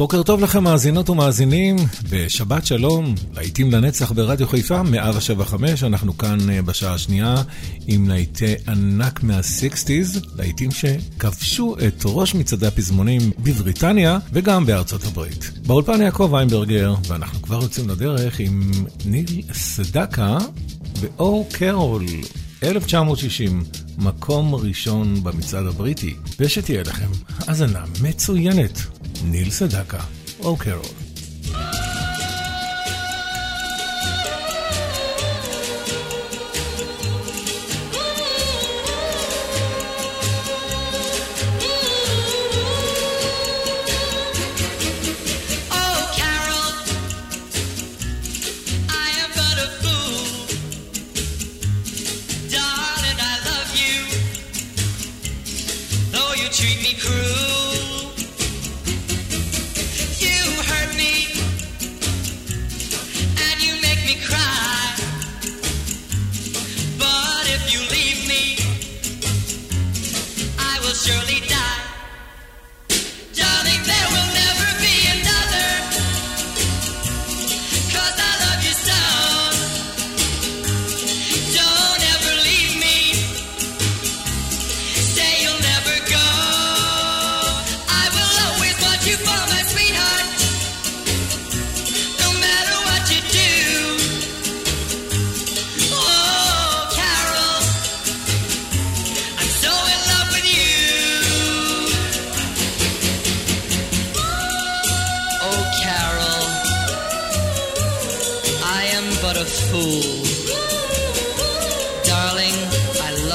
בוקר טוב לכם מאזינות ומאזינים, בשבת שלום, להיטים לנצח ברדיו חיפה, 175, אנחנו כאן אה, בשעה השנייה עם להיטי ענק מה-60's, להיטים שכבשו את ראש מצעדי הפזמונים בבריטניה וגם בארצות הברית. באולפן יעקב ויינברגר, ואנחנו כבר יוצאים לדרך עם ניל סדקה באור קרול. 1960, מקום ראשון במצעד הבריטי, ושתהיה לכם האזנה מצוינת. ניל סדקה, או קרול.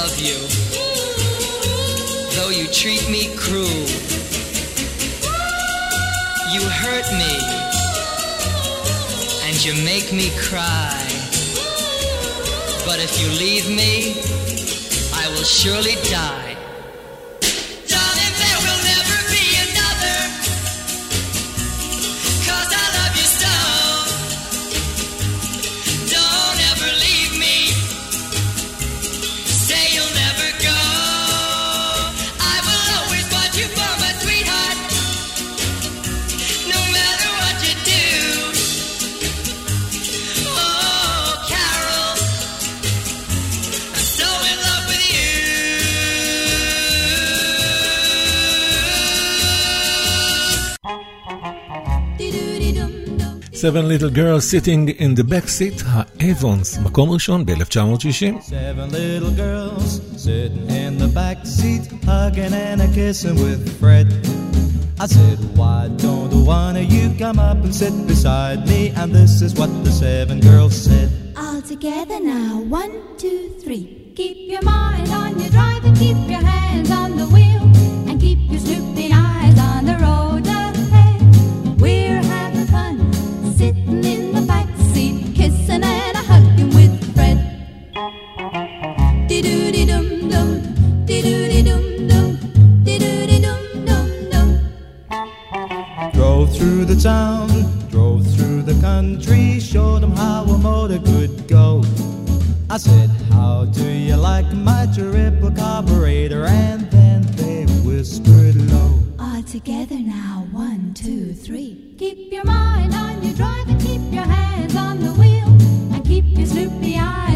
Love you, though you treat me cruel. You hurt me, and you make me cry. But if you leave me, I will surely die. Seven Little Girls Sitting in the Back Seat, האבונס, מקום ראשון ב-1960. Seven little girls sitting in the back seat, hugging and a kissing with Fred. I said, why don't one of you come up and sit beside me? And this is what the seven girls said. All together now, one, two, three. Keep your mind on your drive and keep your hands on the wheel. And keep your snooping eyes The town, drove through the country, showed them how a motor could go. I said, How do you like my triple carburetor? And then they whispered low. All together now, one, two, three. Keep your mind on your driving, keep your hands on the wheel. And keep your snoopy eyes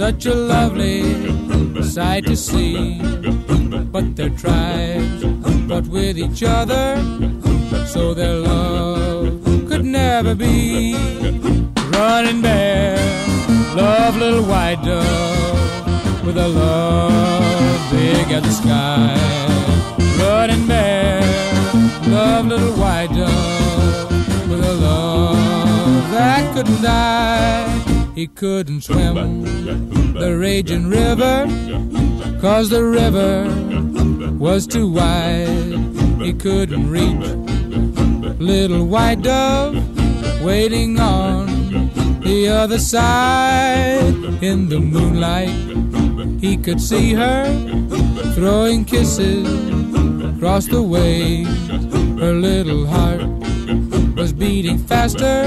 Such a lovely sight to see, but their tribes fought with each other, so their love could never be. Running bear, love little white dove with a love big as the sky. Running bear, love little white dove with a love that couldn't die. He couldn't swim the raging river, cause the river was too wide. He couldn't reach little white dove waiting on the other side. In the moonlight, he could see her throwing kisses across the waves. Her little heart was beating faster,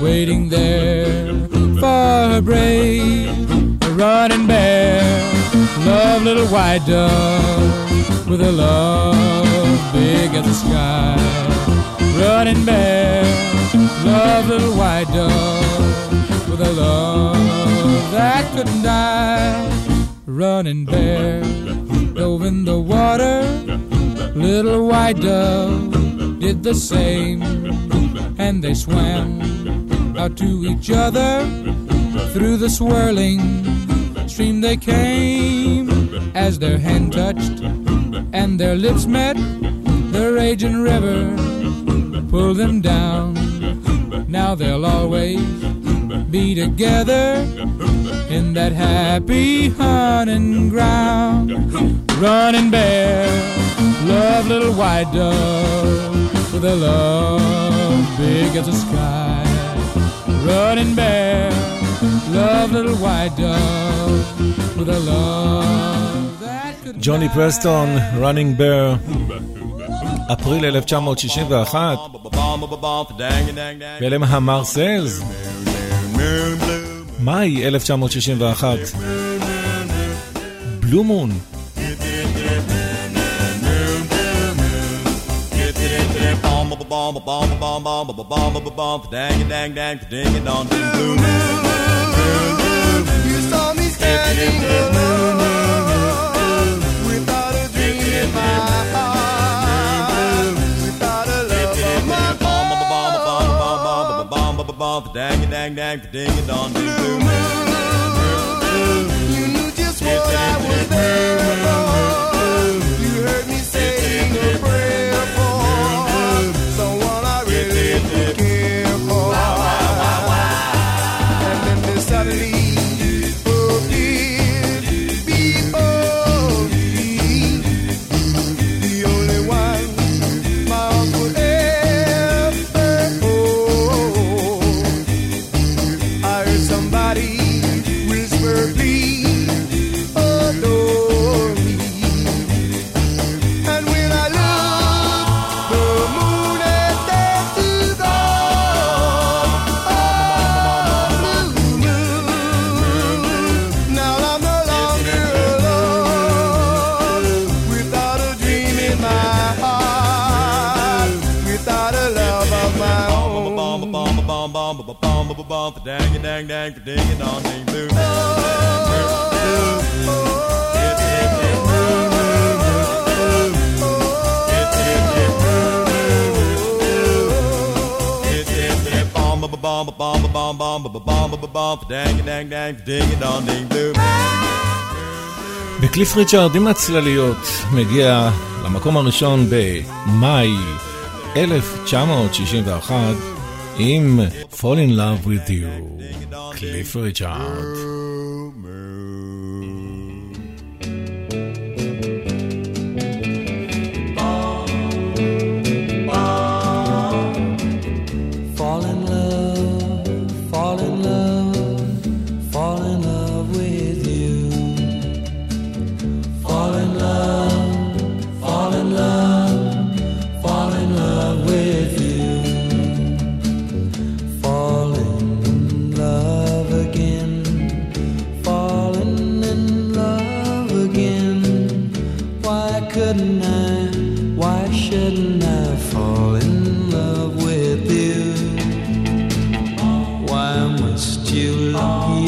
waiting there for her brave. Running bear, love little white dove with a love big as the sky. Running bear, love little white dove with a love that couldn't die. Running bear, dove in the water, little white dove did the same, and they swam out to each other through the swirling stream they came. As their hand touched and their lips met the raging river pulled them down. Now they'll always be together in that happy hunting ground. Running bear love little white dove with a love big as the sky running bear love little white dove with a love that could ג'וני פרסטון, running bear, אפריל 1961, ואלה הם המרסלס, מאי 1961, בלו מון. You saw me standing alone without a dream in my heart, without a love of my Dang dang dang ding it on ding boom. You knew just what I was there for. You heard me saying a prayer Dang dang dang ding it on ding boom. Dang dang dang ding it on ding boom. וקליף ריצ'ארד עם הצלליות מגיע למקום הראשון במאי 1961 עם Fall in Love with You, קליף ריצ'ארד.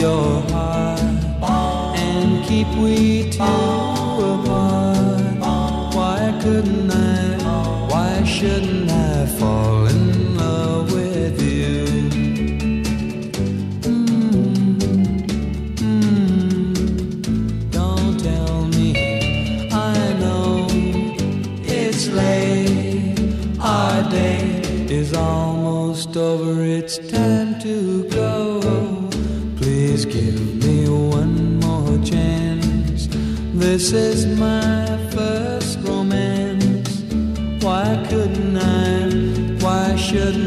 your heart and keep we two. This is my first romance. Why couldn't I? Why shouldn't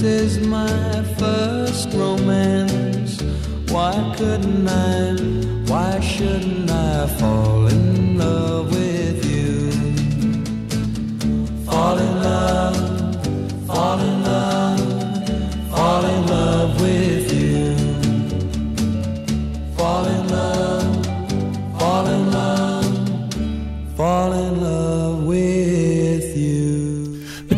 This is my first romance. Why couldn't I? you.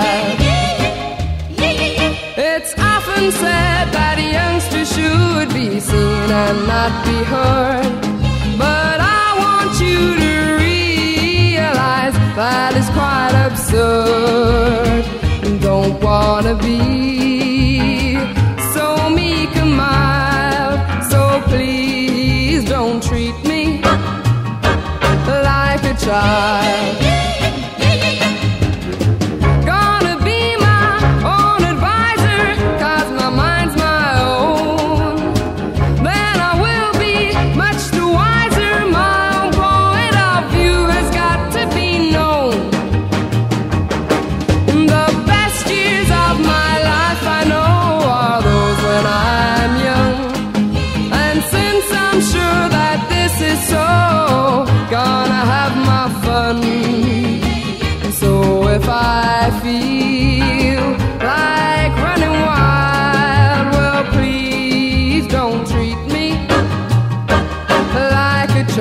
seen and not be heard. But I want you to realize that is quite absurd. Don't wanna be so meek and mild. So please don't treat me like a child.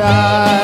Like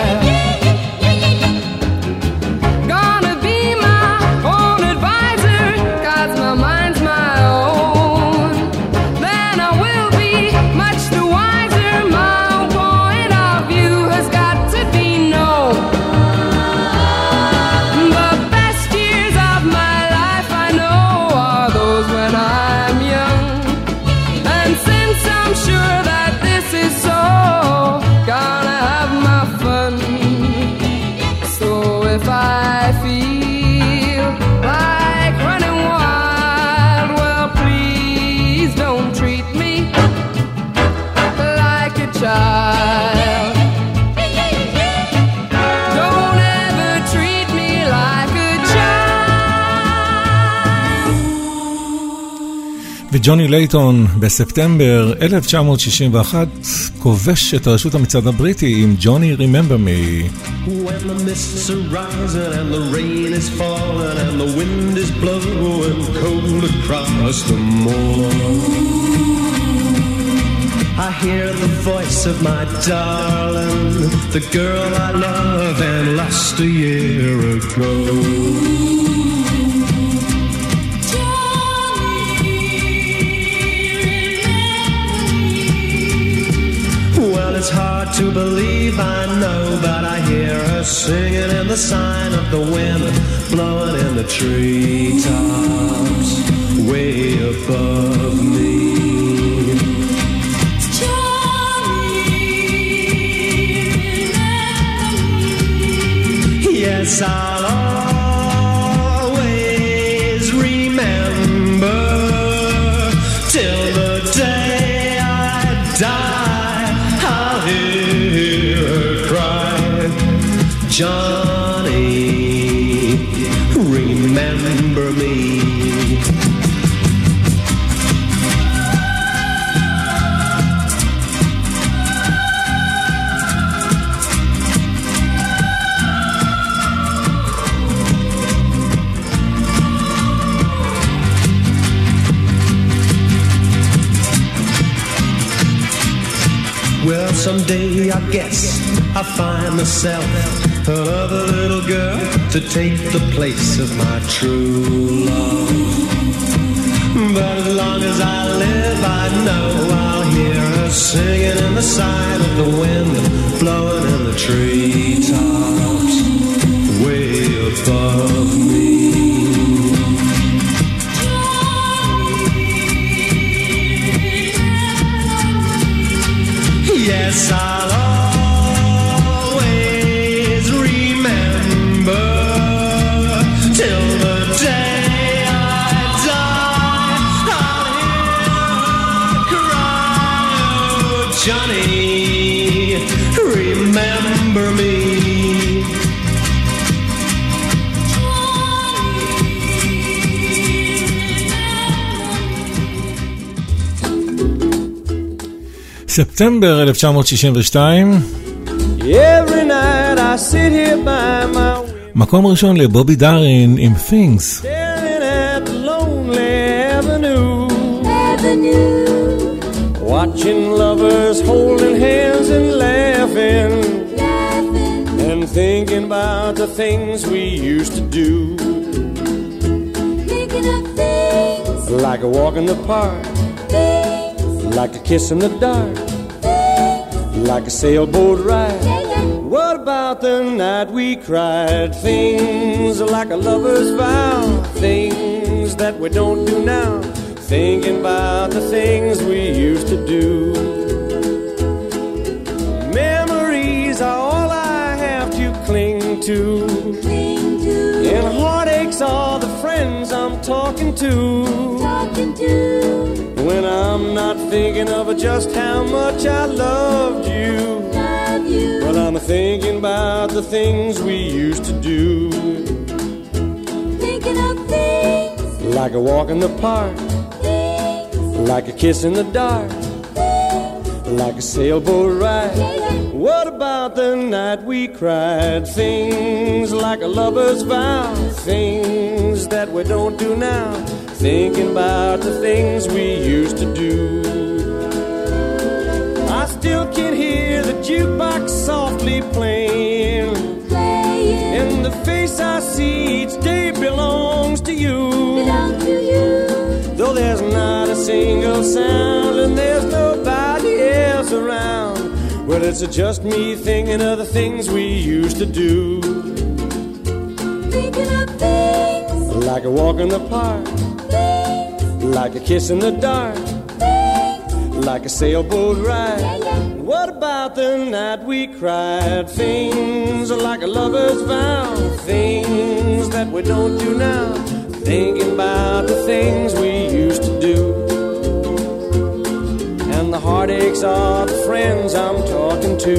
וג'וני לייטון בספטמבר 1961 כובש את רשות המצעד הבריטי עם ג'וני Remember Me. When the mists are rising and the rain is falling and the wind is blowing cold across the moor. I hear the voice of my darling, the girl I love and lost a year ago. hard to believe, I know, but I hear her singing in the sign of the wind, blowing in the treetops, way above me. Johnny, me. Yes, I. someday I guess I'll find myself another little girl to take the place of my true love. But as long as I live, I know I'll hear her singing in the side of the wind, blowing in the treetops, way above me. Yes, my window, מקום ראשון לבובי דארין עם Things. staring at lonely avenue, Avenue, watching lovers holding hands and laughing, laughing, and thinking about the things we used to do, thinking of things, like a walk in the park, things, like a kiss in the dark, like a sailboat ride. What about the night we cried? Things like a lover's vow, things that we don't do now. Thinking about the things we used to do. Memories are all I have to cling to. Cling to, And heartaches are the friends I'm talking to. talking to, When I'm not thinking of just how much I loved you. love you, Well, I'm thinking about the things we used to do. thinking of things, Like a walk in the park, things, like a kiss in the dark, like a sailboat ride. yeah. What about the night we cried? Things like a lover's vow, things that we don't do now. Thinking about the things we used to do. I still can hear the jukebox softly playing. Playing, And the face I see each day belongs to you. belong to you, Though there's not a single sound and there's nobody else around. Well, it's just me thinking of the things we used to do. thinking of things, Like a walk in the park, like a kiss in the dark, like a sailboat ride. What about the night we cried? Things are like a lover's vow, things that we don't do now. Thinking about the things we used to do. And the heartaches are the friends I'm talking to.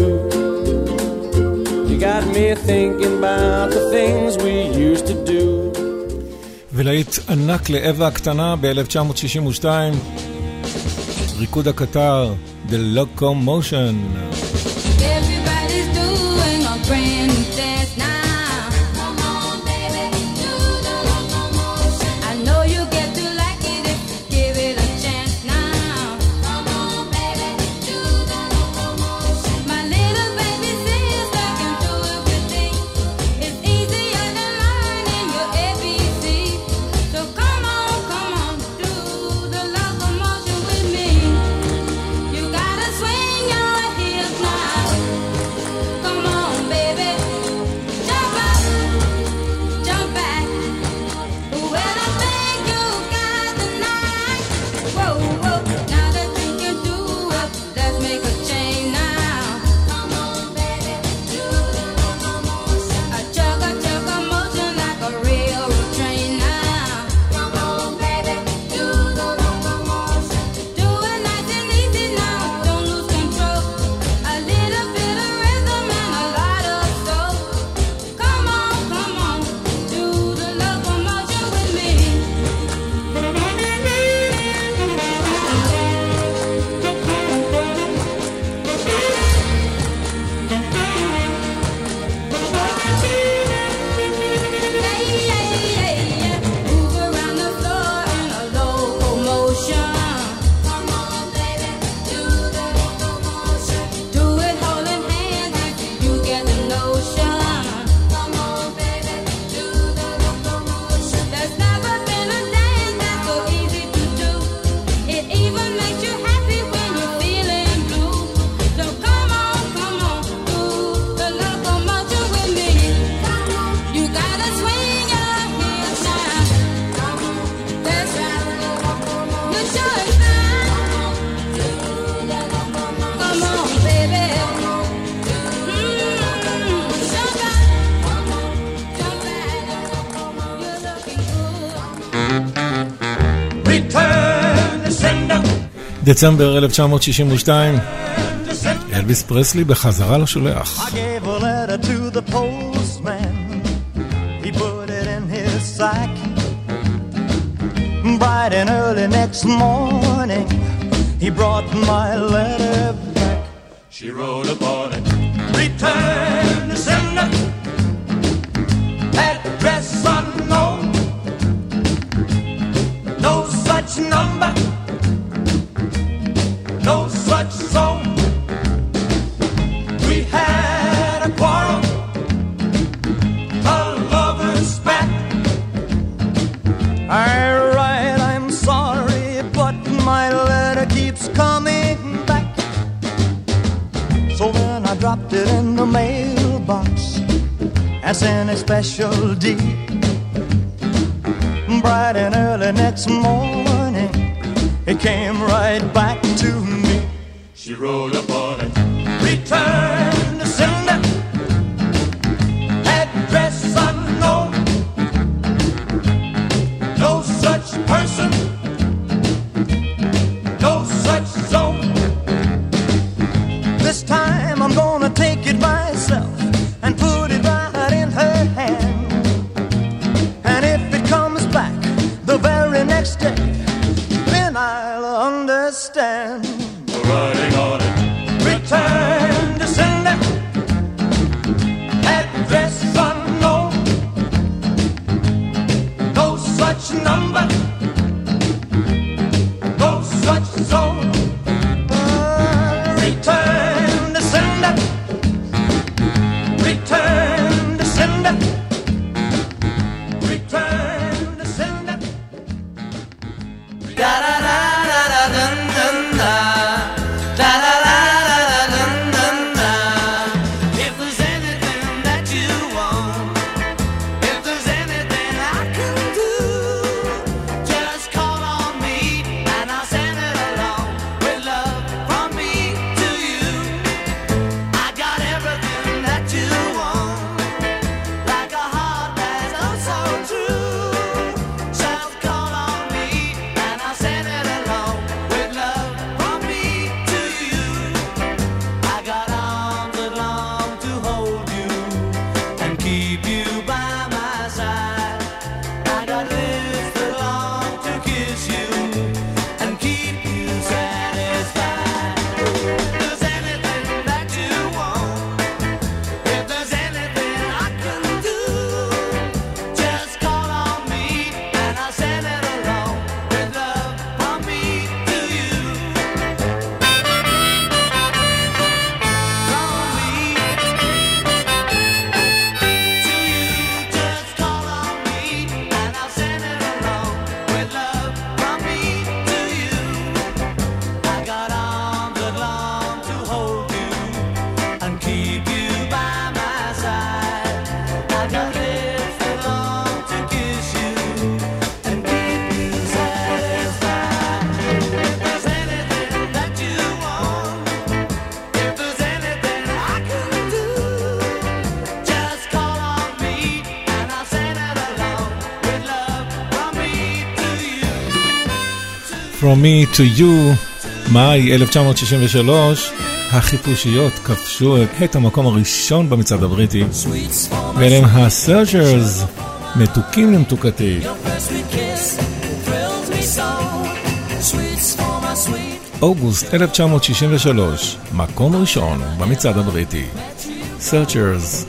You got me thinking about the things we used to do. ולהיט ענק לאווה הקטנה ב-1962, ריקוד הקטר, The Locomotion. בדצמבר 1962, אלביס פרסלי בחזרה לשולח. Bright and early next morning, he brought my letter back. She wrote upon it, return to sender, address unknown, no such number. Any a special deed. Bright and early next morning, it came right back to me. From me to you, מאי 1963, החיפושיות כבשו את המקום הראשון במצעד הבריטי, ואלה הם הסרג'רס, מתוקים למתוקתי. אוגוסט 1963, מקום ראשון במצעד הבריטי, סרצ'רס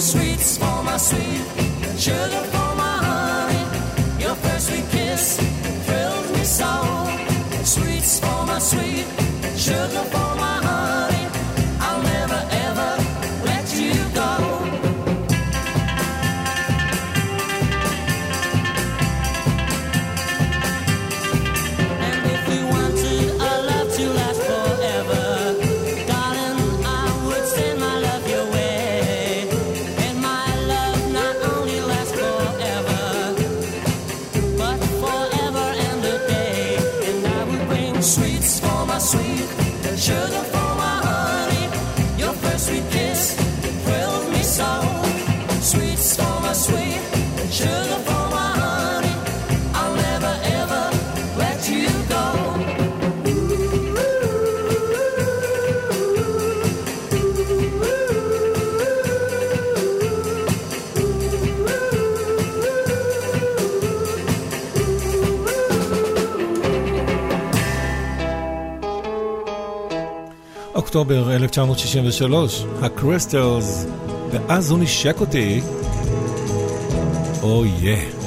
sweets for my sweet, sugar for my honey. Your first sweet kiss thrilled me so. Sweets for my sweet, sugar for my באוקטובר 1963, הקריסטלס, ואז הוא נשק אותי. אוי oh, יא. Yeah.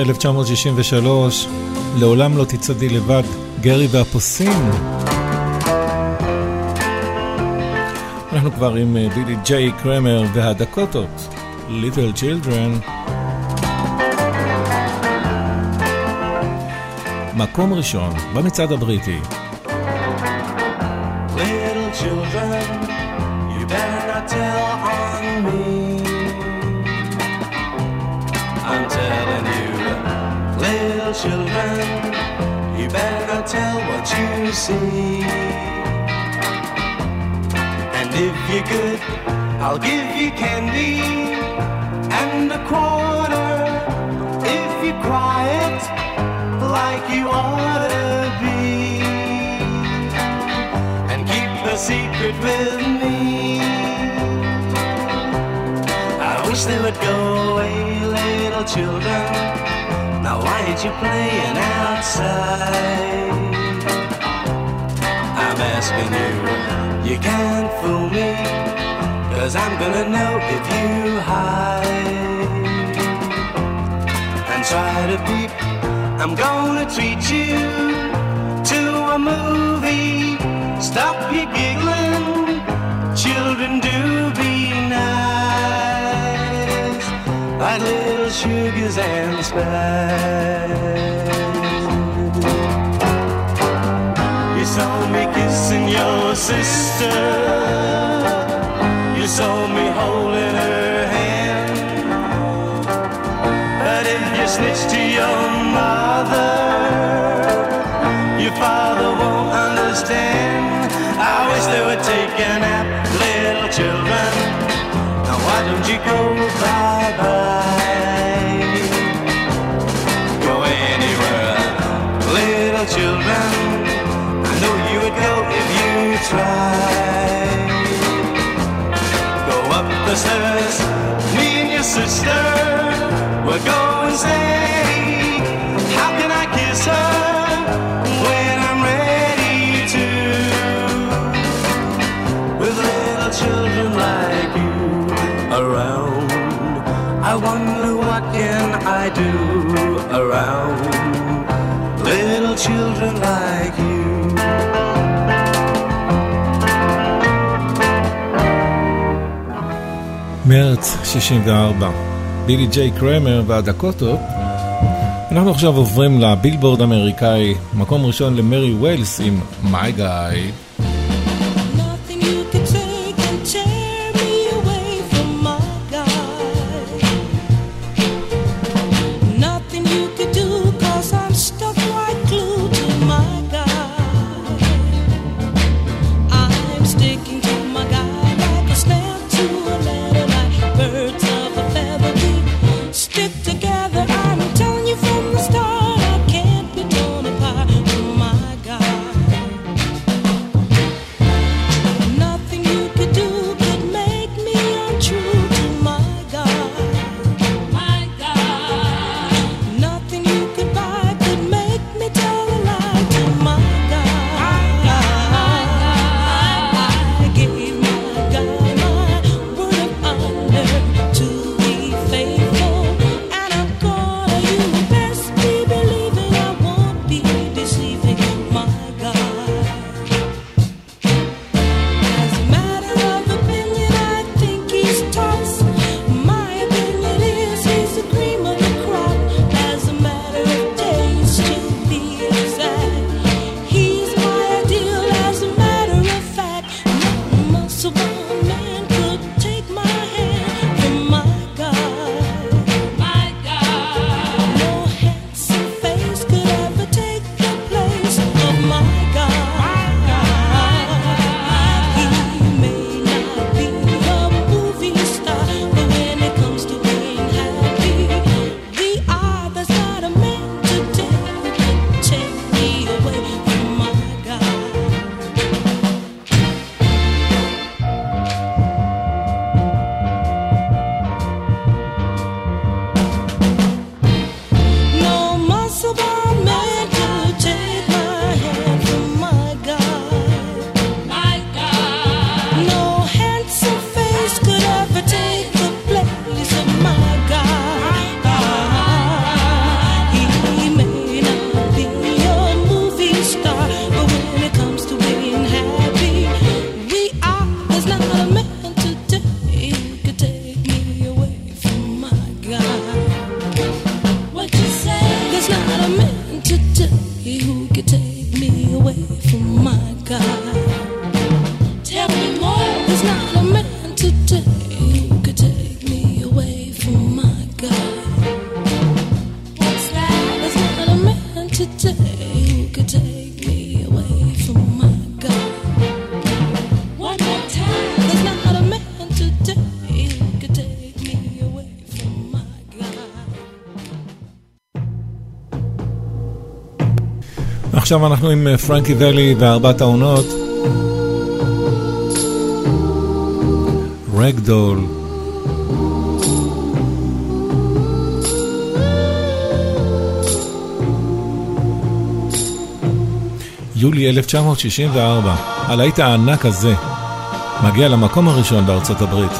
1963, לעולם לא תצעדי לבד, גרי והפוסים. אנחנו כבר עם אה, בילי ג'יי קרמר והדקוטות, Little Children. מקום ראשון במצעד הבריטי. Little children, you better not tell on me. Children, you better tell what you see. And if you're good, I'll give you candy and a quarter. If you're quiet, like you ought to be and keep the secret with me. I wish they would go away, little children. Now why ain't you playing outside? I'm asking you, you can't fool me, cause I'm gonna know if you hide and try to peep. I'm gonna treat you to a movie. Stop your giggling, children do be nice, like little sugars and spice. You saw me kissing your sister, you saw me holding her hand. But if you snitch to your mother, your father won't understand. I wish they would take a nap, little children. Now why don't you go bye stairs, me and your sister. We're going steady. מרץ 64, בילי ג'יי קרמר והדקוטות. אנחנו עכשיו עוברים לבילבורד האמריקאי, מקום ראשון למרי ווילס עם My Guy. עכשיו אנחנו עם אה, פרנקי ולי וארבעת העונות. רגדול. יולי 1964, הלהיט הענק הזה מגיע למקום הראשון בארצות הברית.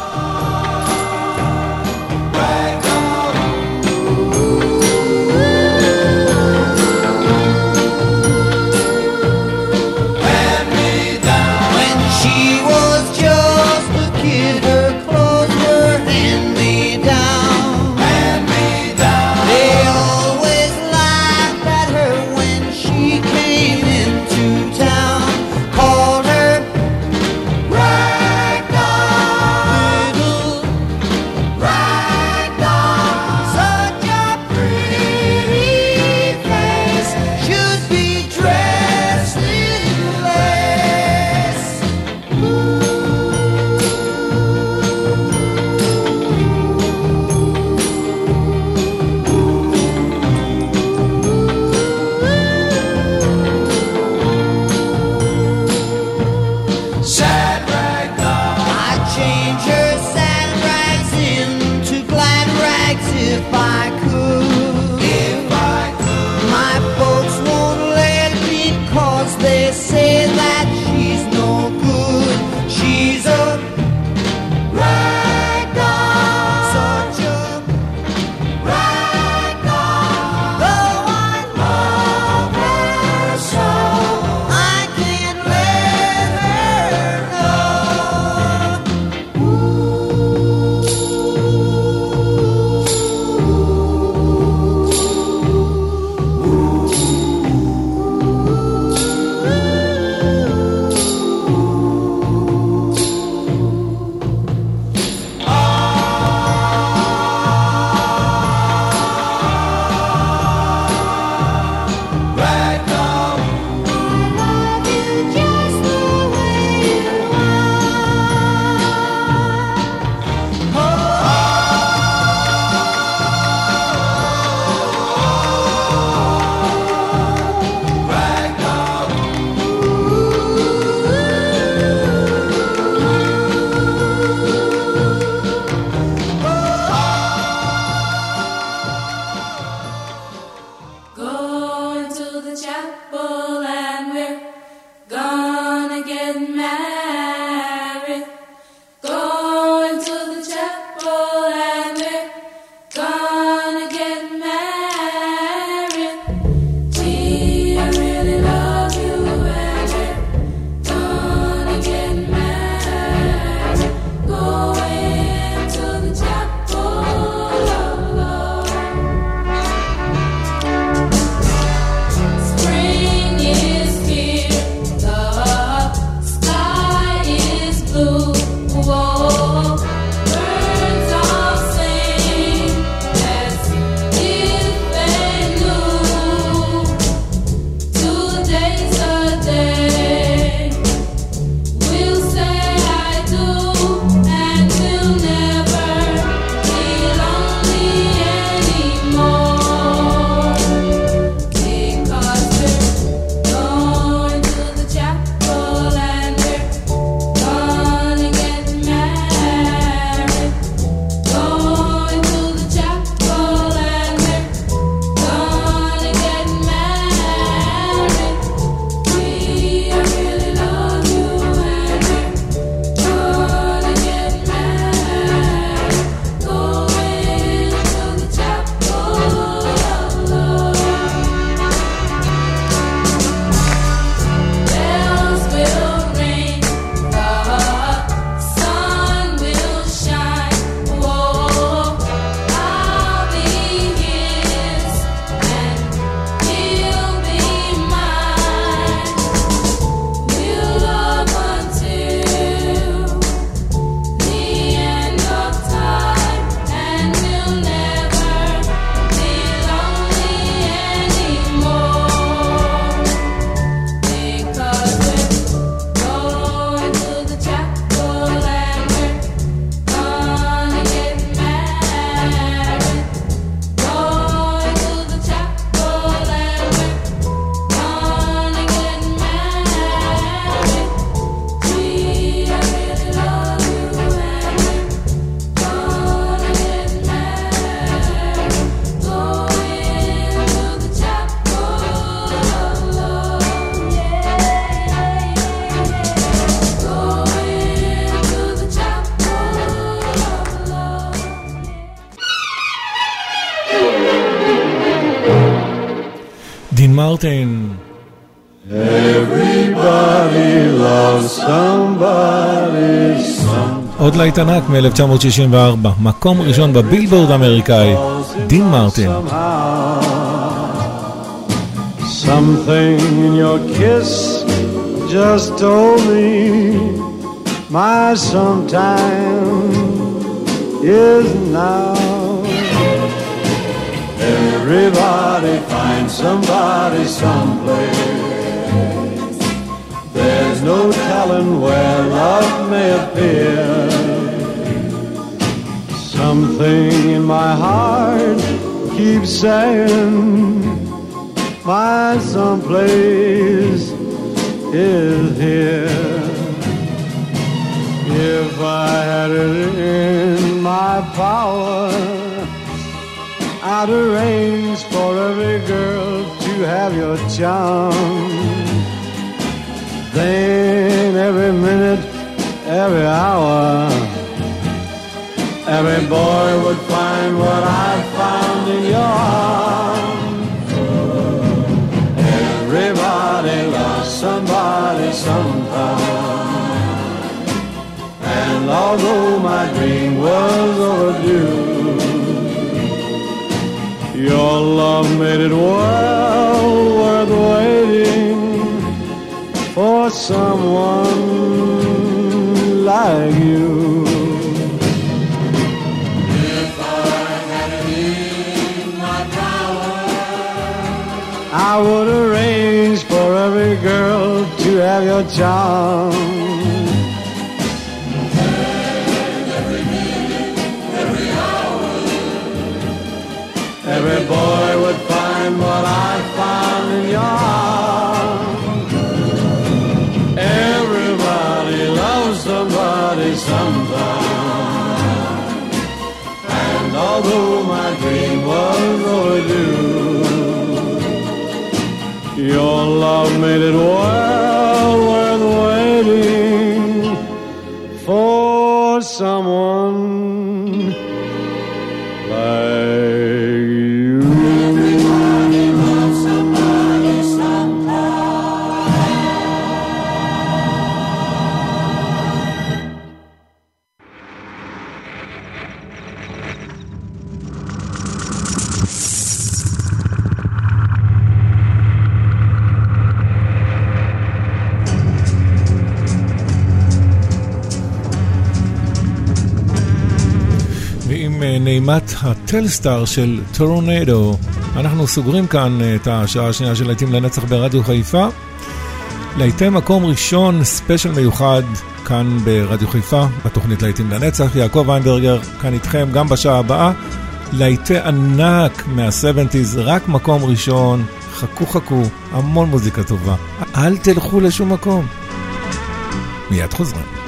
להיט ענק מ-1964, מקום ראשון בבילבורד האמריקאי, דין מרטין. Something in your kiss just told me my sometime is now. Everybody finds somebody someplace. There's no telling where love may appear. Something in my heart keeps saying my someplace is here. If I had it in my power, I'd arrange for every girl to have your charm. Then every minute, every hour, every boy would find what I found in your arms. Everybody loves somebody sometime. And although my dream was overdue, your love made it well worth waiting for someone like you. I would arrange for every girl to have your charm. Love made it well worth waiting for someone הטלסטאר של טורנדו, אנחנו סוגרים כאן אה, את השעה השנייה של להיטים לנצח ברדיו חיפה. להיטי מקום ראשון, ספיישל מיוחד, כאן ברדיו חיפה, בתוכנית להיטים לנצח. יעקב ויינברגר כאן איתכם גם בשעה הבאה. להיטי ענק מה-70's, רק מקום ראשון. חכו חכו, המון מוזיקה טובה. אל תלכו לשום מקום. מיד חוזרים.